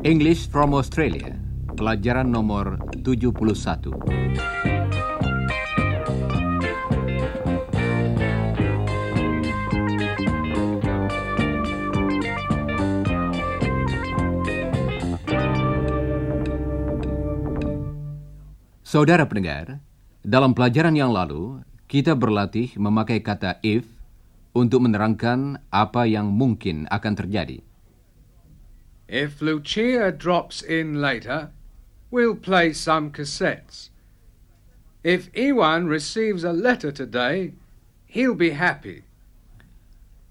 English from Australia, pelajaran nomor 71. Saudara pendengar, dalam pelajaran yang lalu, kita berlatih memakai kata if untuk menerangkan apa yang mungkin akan terjadi. If Lucia drops in later, we'll play some cassettes. If Iwan receives a letter today, he'll be happy.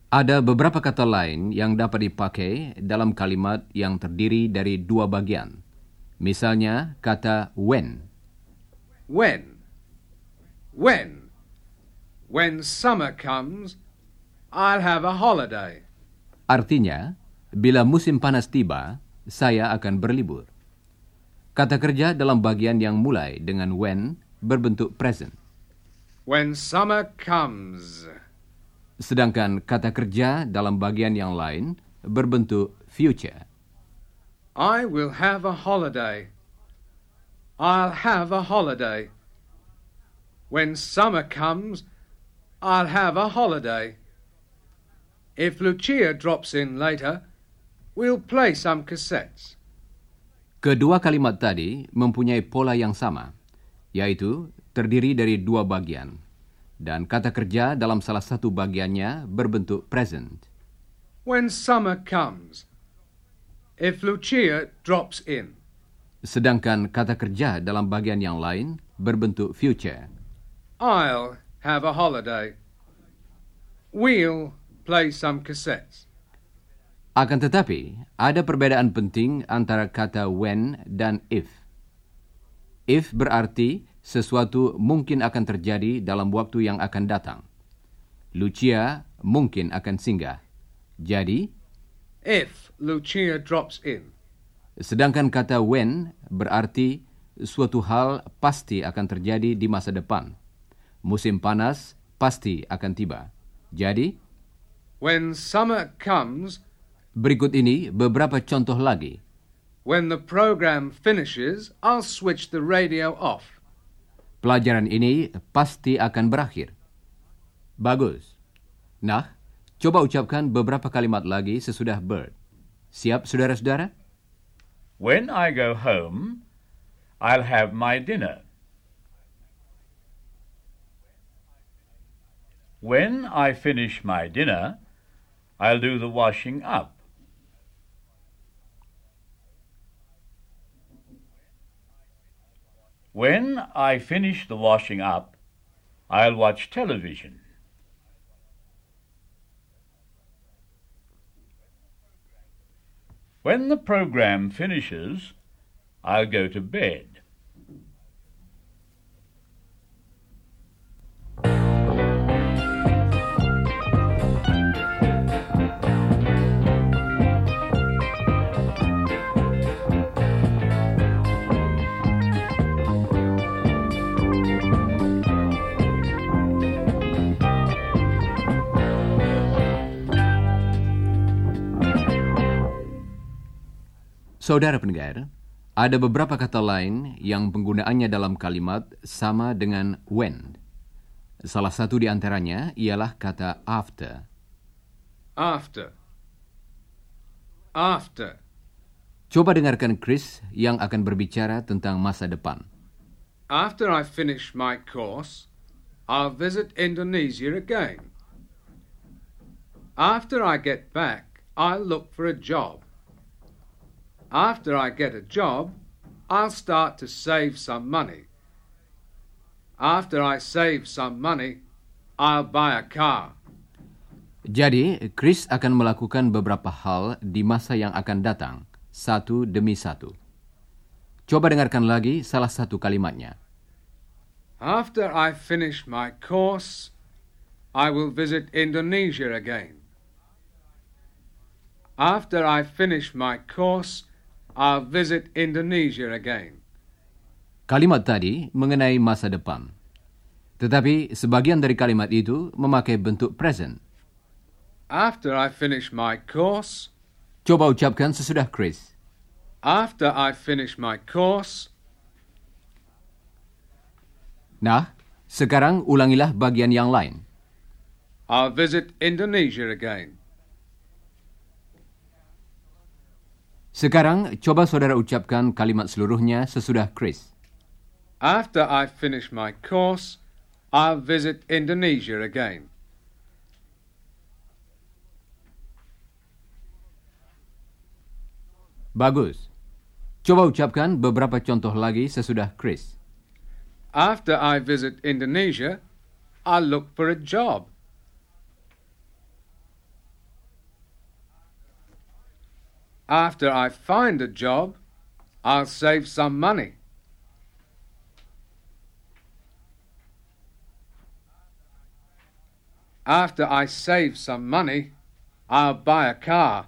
Ada beberapa kata lain yang dapat dipakai dalam kalimat yang terdiri dari dua bagian. Misalnya kata when. When? When? When summer comes, I'll have a holiday. Artinya, bila musim panas tiba, saya akan berlibur. Kata kerja dalam bagian yang mulai dengan when berbentuk present. When summer comes. Sedangkan kata kerja dalam bagian yang lain berbentuk future. I will have a holiday. I'll have a holiday. When summer comes, I'll have a holiday. If Lucia drops in later, we'll play some cassettes. Kedua kalimat tadi mempunyai pola yang sama, yaitu terdiri dari dua bagian, dan kata kerja dalam salah satu bagiannya berbentuk present. When summer comes, if Lucia drops in. Sedangkan kata kerja dalam bagian yang lain berbentuk future. I'll have a holiday. We'll play some cassettes. Akan tetapi, ada perbedaan penting antara kata when dan if. If berarti sesuatu mungkin akan terjadi dalam waktu yang akan datang. Lucia mungkin akan singgah. Jadi, If Lucia drops in. sedangkan kata when berarti suatu hal pasti akan terjadi di masa depan. Musim panas pasti akan tiba. Jadi, When summer comes, berikut ini beberapa contoh lagi. when the program finishes, I'll switch the radio off. Pelajaran ini pasti akan berakhir. Bagus. Nah, coba ucapkan beberapa kalimat lagi sesudah bird. Siap, saudara-saudara? When I go home, I'll have my dinner. When I finish my dinner, I'll do the washing up. When I finish the washing up, I'll watch television. When the program finishes, I'll go to bed. Saudara pendengar, ada beberapa kata lain yang penggunaannya dalam kalimat sama dengan when. Salah satu di antaranya ialah kata after. After. After. Coba dengarkan Chris yang akan berbicara tentang masa depan. After I finish my course, I'll visit Indonesia again. After I get back, I'll look for a job. After I get a job, I'll start to save some money. After I save some money, I'll buy a car. Jadi, Chris akan melakukan beberapa hal di masa yang akan datang, satu demi satu. Coba dengarkan lagi salah satu kalimatnya. After I finish my course, I will visit Indonesia again. After I finish my course, I'll visit Indonesia again. Kalimat tadi mengenai masa depan. Tetapi sebagian dari kalimat itu memakai bentuk present. After I finish my course, Coba ucapkan sesudah Chris. after I finish my course, Nah, sekarang ulangilah bagian yang lain. I'll visit Indonesia again. Sekarang coba saudara ucapkan kalimat seluruhnya sesudah Chris. After I finish my course, I'll visit Indonesia again. Bagus. Coba ucapkan beberapa contoh lagi sesudah Chris. After I visit Indonesia, I'll look for a job. After I find a job, I'll save some money. After I save some money, I'll buy a car.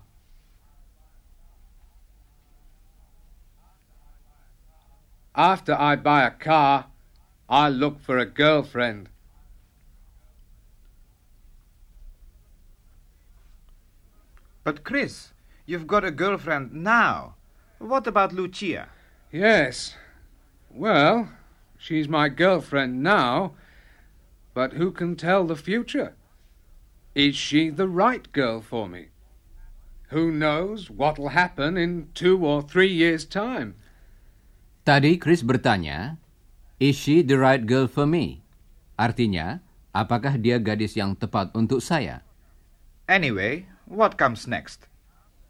After I buy a car, I'll look for a girlfriend. But Chris, you've got a girlfriend now. What about Lucia? Yes. Well, she's my girlfriend now, but who can tell the future? Is she the right girl for me? Who knows what'll happen in two or three years' time? Tadi Chris bertanya, Is she the right girl for me? Artinya, apakah dia gadis yang tepat untuk saya? Anyway, what comes next?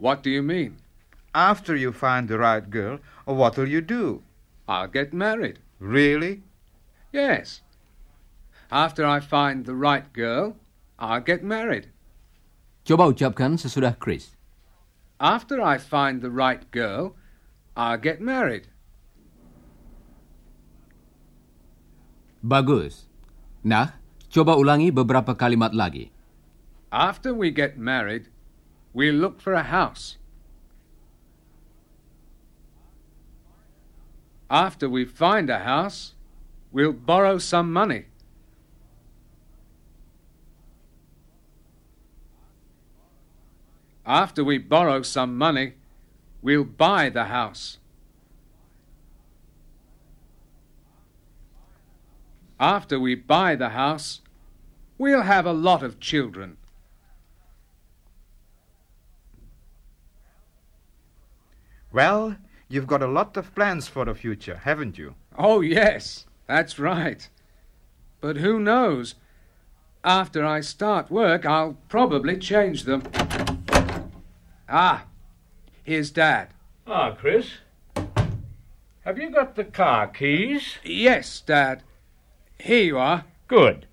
What do you mean? After you find the right girl, what'll you do? I'll get married. Really? Yes. After I find the right girl, I'll get married. Coba ucapkan sesudah Chris. After I find the right girl, I'll get married. Bagus. Nah, coba ulangi beberapa kalimat lagi. After we get married, we'll look for a house. After we find a house, we'll borrow some money. After we borrow some money, we'll buy the house. After we buy the house, we'll have a lot of children. Well, you've got a lot of plans for the future, haven't you? Oh, yes, that's right. But who knows? After I start work, I'll probably change them. Ah, here's Dad. Ah, Chris. Have you got the car keys? Yes, Dad. Here you are. Good.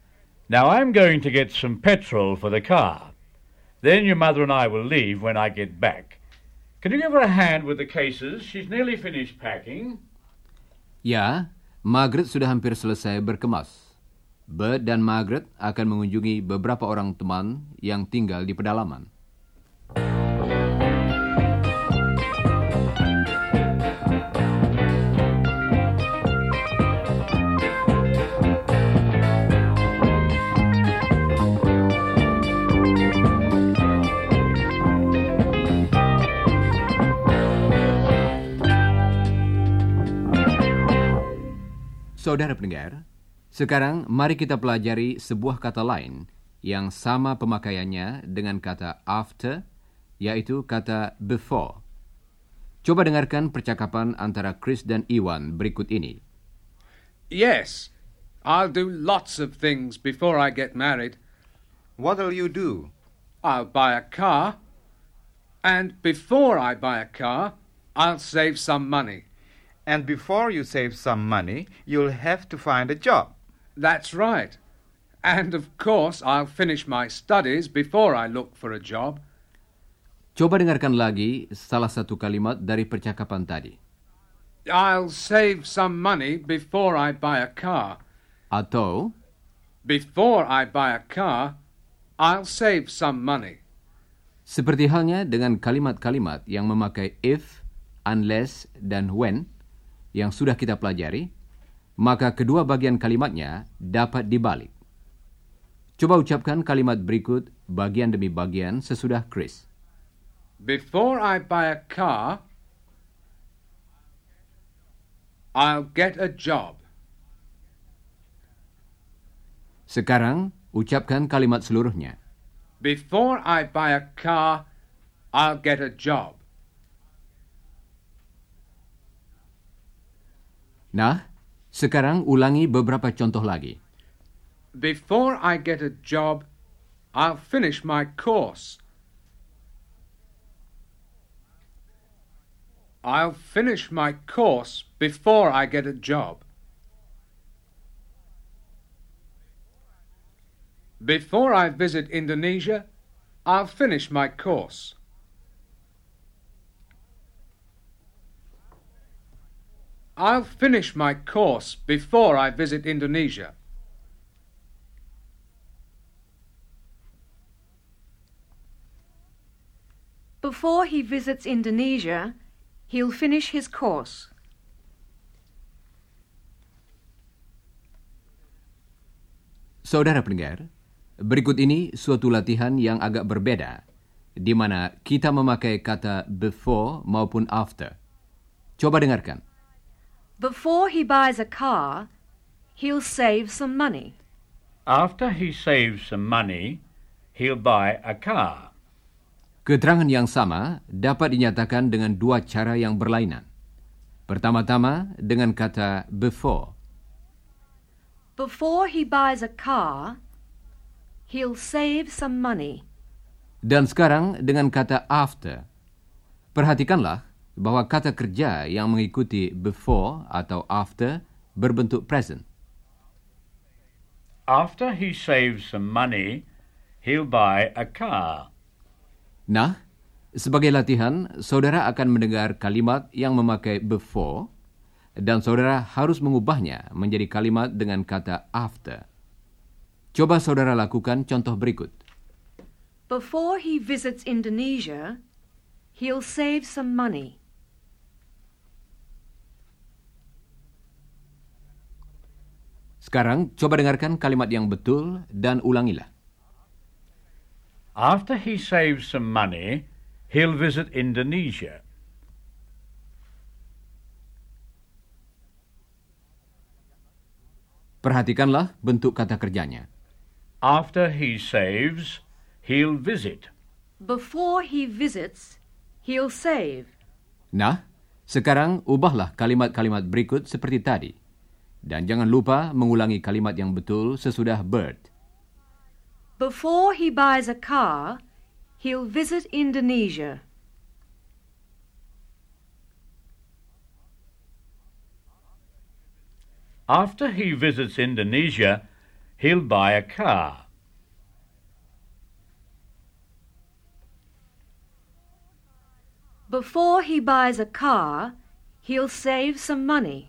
Now I'm going to get some petrol for the car. Then your mother and I will leave when I get back. Can you give her a hand with the cases? She's nearly finished packing. Ya, Margaret sudah hampir selesai berkemas. Bert dan Margaret akan mengunjungi beberapa orang teman yang tinggal di pedalaman. Saudara pendengar, sekarang mari kita pelajari sebuah kata lain yang sama pemakaiannya dengan kata after, yaitu kata before. Coba dengarkan percakapan antara Chris dan Iwan berikut ini. Yes, I'll do lots of things before I get married. What'll you do? I'll buy a car, and before I buy a car, I'll save some money. And before you save some money, you'll have to find a job. That's right. And of course, I'll finish my studies before I look for a job. Coba dengarkan lagi salah satu kalimat dari percakapan tadi. I'll save some money before I buy a car. Atau, Before I buy a car, I'll save some money. seperti halnya dengan kalimat-kalimat yang memakai if, unless, dan when, yang sudah kita pelajari, maka kedua bagian kalimatnya dapat dibalik. Coba ucapkan kalimat berikut bagian demi bagian sesudah Chris. Before I buy a car, I'll get a job. Sekarang, ucapkan kalimat seluruhnya. Before I buy a car, I'll get a job. Nah, sekarang ulangi beberapa contoh lagi. Before I get a job, I'll finish my course. I'll finish my course before I get a job. Before I visit Indonesia, I'll finish my course. I'll finish my course before I visit Indonesia. Before he visits Indonesia, he'll finish his course. Saudara pendengar, berikut ini suatu latihan yang agak berbeda, di mana kita memakai kata before maupun after. Coba dengarkan. Before he buys a car, he'll save some money. After he saves some money, he'll buy a car. Keterangan yang sama dapat dinyatakan dengan dua cara yang berlainan. Pertama-tama dengan kata before. Before he buys a car, he'll save some money. Dan sekarang dengan kata after. Perhatikanlah bahwa kata kerja yang mengikuti before atau after berbentuk present. After he saves some money, he'll buy a car. Nah, sebagai latihan, saudara akan mendengar kalimat yang memakai before dan saudara harus mengubahnya menjadi kalimat dengan kata after. Coba saudara lakukan contoh berikut. Before he visits Indonesia, he'll save some money. Sekarang coba dengarkan kalimat yang betul dan ulangilah. After he saves some money, he'll visit Indonesia. Perhatikanlah bentuk kata kerjanya. After he saves, he'll visit. Before he visits, he'll save. Nah, sekarang ubahlah kalimat-kalimat berikut seperti tadi. Dan jangan lupa mengulangi kalimat yang betul sesudah Bert. Before he buys a car, he'll visit Indonesia. After he visits Indonesia, he'll buy a car. Before he buys a car, he'll save some money.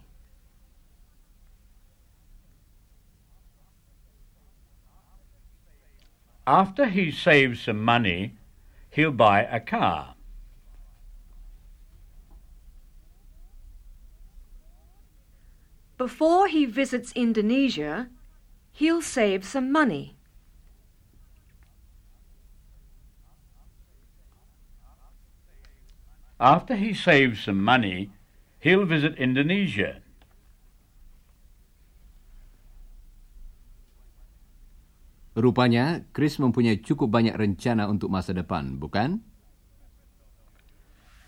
After he saves some money, he'll buy a car. Before he visits Indonesia, he'll save some money. After he saves some money, he'll visit Indonesia. Rupanya, Chris mempunyai cukup banyak rencana untuk masa depan, bukan?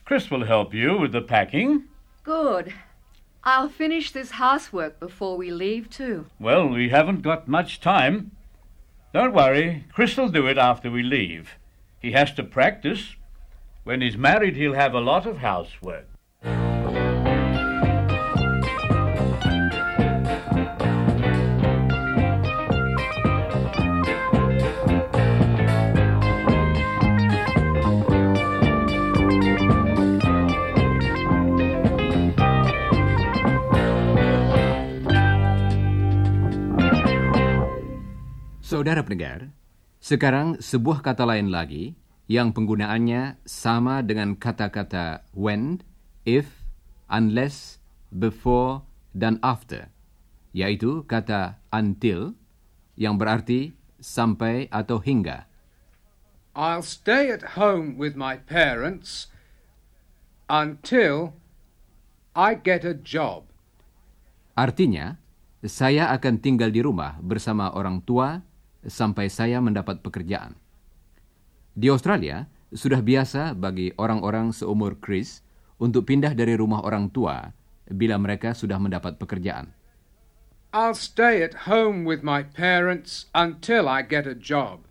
Chris will help you with the packing. Good. I'll finish this housework before we leave, too. Well, we haven't got much time. Don't worry, Chris will do it after we leave. He has to practice. When he's married, he'll have a lot of housework. Saudara pendengar, sekarang sebuah kata lain lagi yang penggunaannya sama dengan kata-kata when, if, unless, before, dan after yaitu kata until yang berarti sampai atau hingga. I'll stay at home with my parents until I get a job. Artinya, saya akan tinggal di rumah bersama orang tua sampai saya mendapat pekerjaan. Di Australia, sudah biasa bagi orang-orang seumur Chris untuk pindah dari rumah orang tua bila mereka sudah mendapat pekerjaan. I'll stay at home with my parents until I get a job.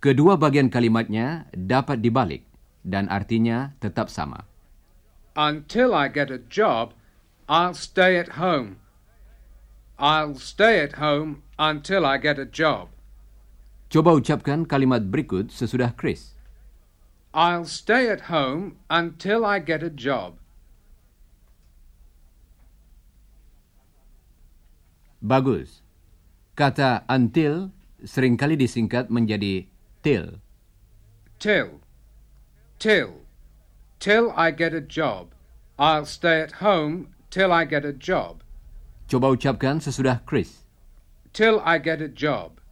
Kedua bagian kalimatnya dapat dibalik dan artinya tetap sama. Until I get a job, I'll stay at home. I'll stay at home until I get a job. Coba ucapkan kalimat berikut sesudah Chris. I'll stay at home until I get a job. Bagus. Kata until sering kali disingkat menjadi till. Till. Till. Till I get a job. I'll stay at home till I get a job. Coba ucapkan sesudah Chris. Till I get a job.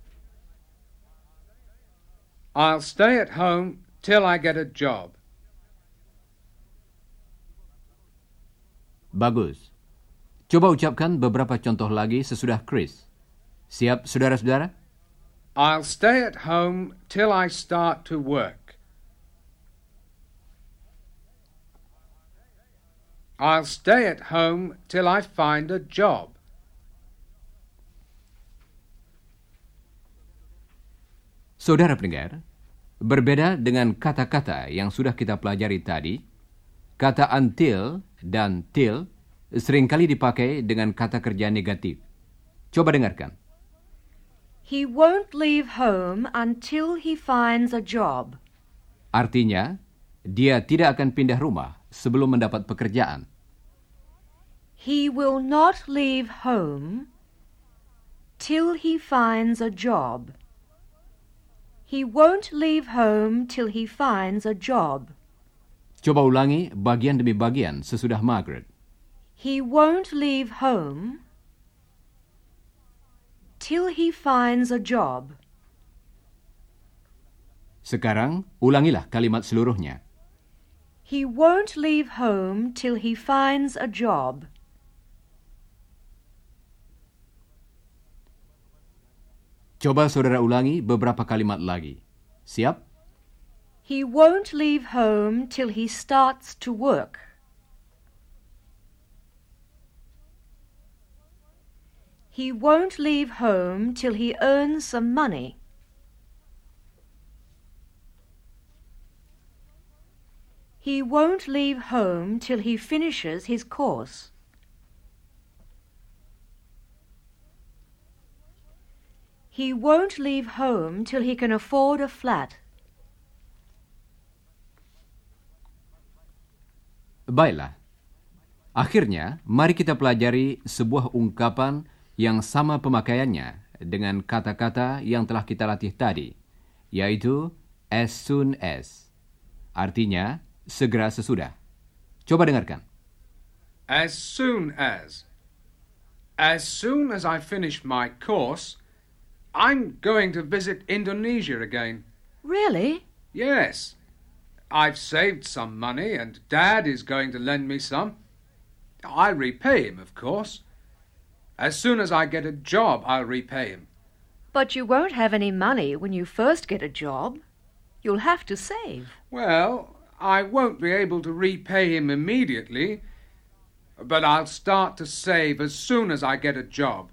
I'll stay at home till I get a job. Bagus. Coba ucapkan beberapa contoh lagi sesudah Chris. Siap, saudara-saudara? I'll stay at home till I start to work. I'll stay at home till I find a job. Saudara pendengar, berbeda dengan kata-kata yang sudah kita pelajari tadi, kata until dan till sering kali dipakai dengan kata kerja negatif. Coba dengarkan. He won't leave home until he finds a job. Artinya, dia tidak akan pindah rumah sebelum mendapat pekerjaan. He will not leave home till he finds a job. He won't leave home till he finds a job. Coba ulangi bagian demi bagian sesudah Margaret. He won't leave home till he finds a job. Sekarang, ulangilah kalimat seluruhnya. He won't leave home till he finds a job. Coba saudara ulangi beberapa kalimat lagi. Siap? He won't leave home till he starts to work. He won't leave home till he earns some money. He won't leave home till he finishes his course. He won't leave home till he can afford a flat. Baiklah. Akhirnya, mari kita pelajari sebuah ungkapan yang sama pemakaiannya dengan kata-kata yang telah kita latih tadi, yaitu as soon as. Artinya, segera sesudah. Coba dengarkan. As soon as. As soon as I finish my course, I'm going to visit Indonesia again. Really? Yes. I've saved some money, and Dad is going to lend me some. I'll repay him, of course. As soon as I get a job, I'll repay him. But you won't have any money when you first get a job. You'll have to save. Well, I won't be able to repay him immediately, but I'll start to save as soon as I get a job.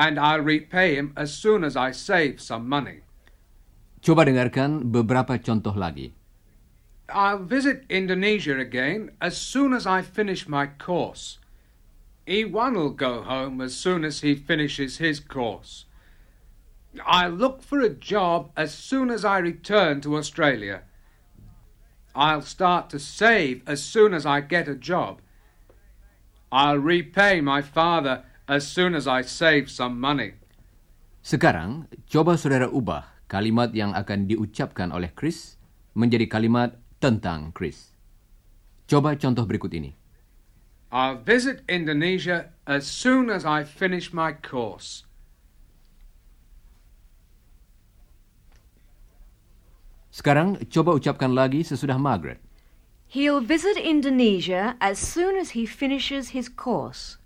And I'll repay him as soon as I save some money. Coba dengarkan beberapa contoh lagi. I'll visit Indonesia again as soon as I finish my course. Iwan will go home as soon as he finishes his course. I'll look for a job as soon as I return to Australia. I'll start to save as soon as I get a job. I'll repay my father as soon as I save some money. Sekarang, coba saudara ubah kalimat yang akan diucapkan oleh Chris menjadi kalimat tentang Chris. Coba contoh berikut ini. I'll visit Indonesia as soon as I finish my course. Sekarang coba ucapkan lagi sesudah Margaret. He'll visit Indonesia as soon as he finishes his course.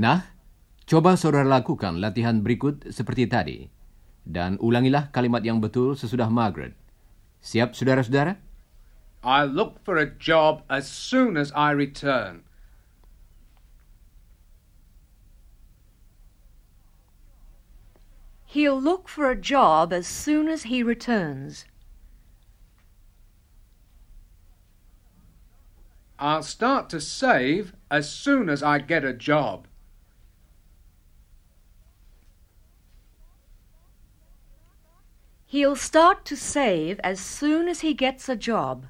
Nah, coba saudara lakukan latihan berikut seperti tadi. Dan ulangilah kalimat yang betul sesudah Margaret. Siap, saudara-saudara? I'll look for a job as soon as I return. He'll look for a job as soon as he returns. I'll start to save as soon as I get a job. He'll start to save as soon as he gets a job.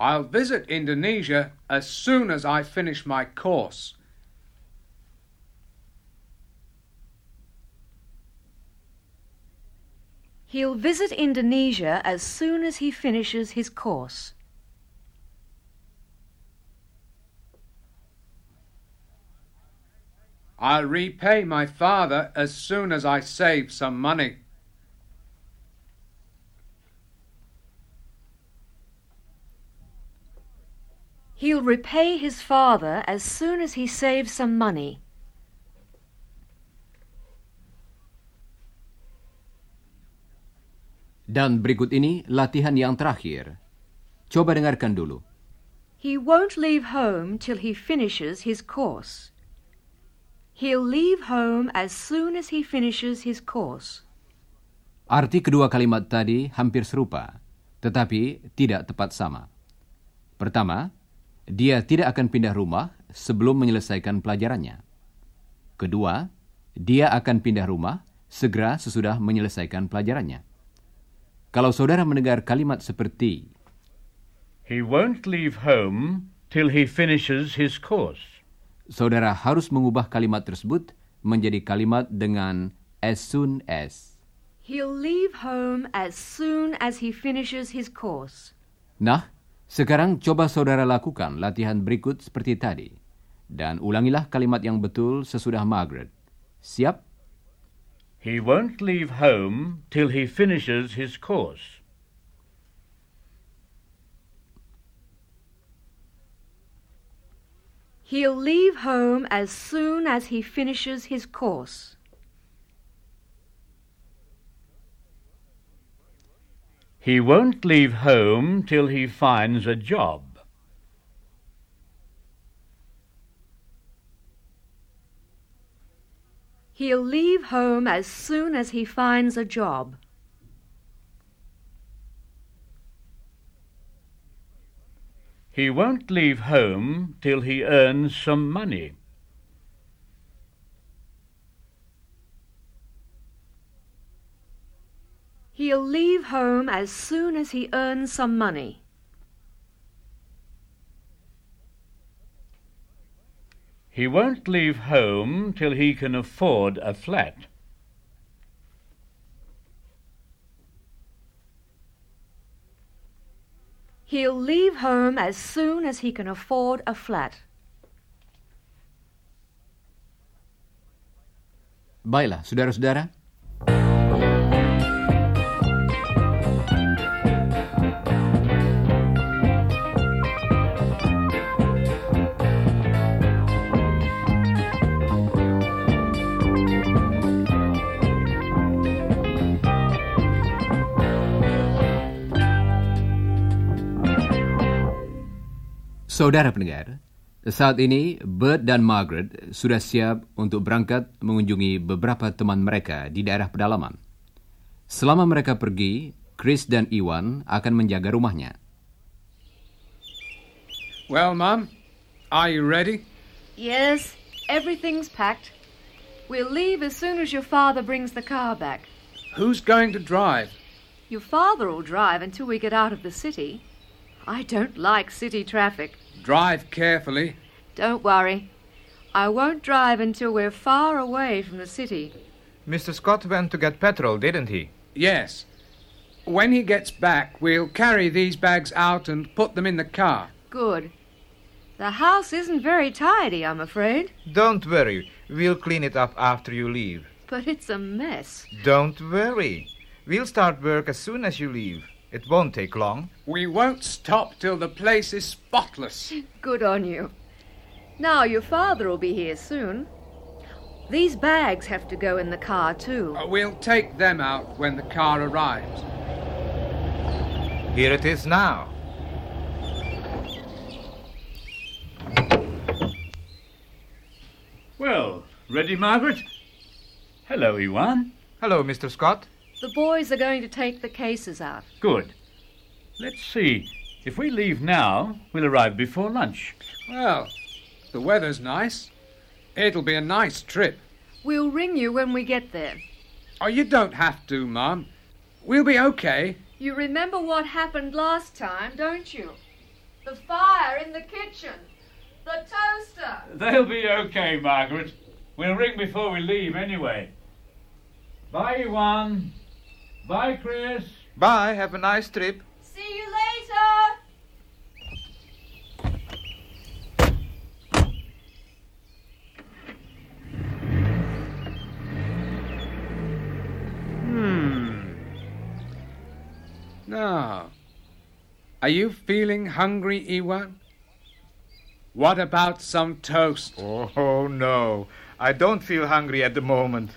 I'll visit Indonesia as soon as I finish my course. He'll visit Indonesia as soon as he finishes his course. I'll repay my father as soon as I save some money. He'll repay his father as soon as he saves some money. Dan berikut ini latihan yang terakhir. Coba dengarkan dulu. He won't leave home till he finishes his course. He'll leave home as soon as he finishes his course. Arti kedua kalimat tadi hampir serupa, tetapi tidak tepat sama. Pertama, dia tidak akan pindah rumah sebelum menyelesaikan pelajarannya. Kedua, dia akan pindah rumah segera sesudah menyelesaikan pelajarannya. Kalau saudara mendengar kalimat seperti He won't leave home till he finishes his course. Saudara harus mengubah kalimat tersebut menjadi kalimat dengan as soon as. He'll leave home as soon as he finishes his course. Nah, sekarang coba saudara lakukan latihan berikut seperti tadi. Dan ulangilah kalimat yang betul sesudah Margaret. Siap? He won't leave home till he finishes his course. He'll leave home as soon as he finishes his course. He won't leave home till he finds a job. He'll leave home as soon as he finds a job. He won't leave home till he earns some money. He'll leave home as soon as he earns some money. He won't leave home till he can afford a flat. He'll leave home as soon as he can afford a flat. Baiklah, saudara-saudara. Saudara pendengar, saat ini Bert dan Margaret sudah siap untuk berangkat mengunjungi beberapa teman mereka di daerah pedalaman. Selama mereka pergi, Chris dan Iwan akan menjaga rumahnya. Well, Mum, are you ready? Yes, everything's packed. We'll leave as soon as your father brings the car back. Who's going to drive? Your father will drive until we get out of the city. I don't like city traffic. Drive carefully. Don't worry. I won't drive until we're far away from the city. Mr. Scott went to get petrol, didn't he? Yes. When he gets back, we'll carry these bags out and put them in the car. Good. The house isn't very tidy, I'm afraid, Don't worry. We'll clean it up after you leave. but it's a mess. Don't worry. We'll start work as soon as you leave. It won't take long. We won't stop till the place is spotless. Good on you. Now your father will be here soon. These bags have to go in the car, too. Uh, We'll take them out when the car arrives. Here it is now. Well, ready, Margaret? Hello, Iwan. Hello, Mr. Scott. The boys are going to take the cases out. Good. Let's see. If we leave now, we'll arrive before lunch. Well, the weather's nice. It'll be a nice trip. We'll ring you when we get there. Oh, you don't have to, Mum. We'll be okay. You remember what happened last time, don't you? The fire in the kitchen. The toaster. They'll be okay, Margaret. We'll ring before we leave anyway. Bye, Iwan. Bye, Chris. Bye. Have a nice trip. See you later. Hmm. Now, are you feeling hungry, Iwan? What about some toast? Oh, no. I don't feel hungry at the moment.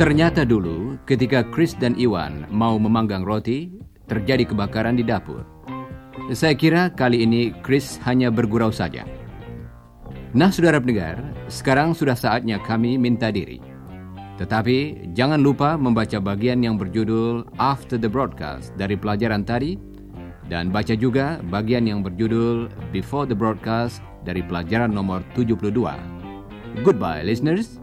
Ternyata dulu, ketika Chris dan Iwan mau memanggang roti, terjadi kebakaran di dapur. Saya kira kali ini Chris hanya bergurau saja. Nah, saudara pendengar, sekarang sudah saatnya kami minta diri. Tetapi jangan lupa membaca bagian yang berjudul After the Broadcast dari pelajaran tadi dan baca juga bagian yang berjudul Before the Broadcast dari pelajaran nomor 72. Goodbye, listeners.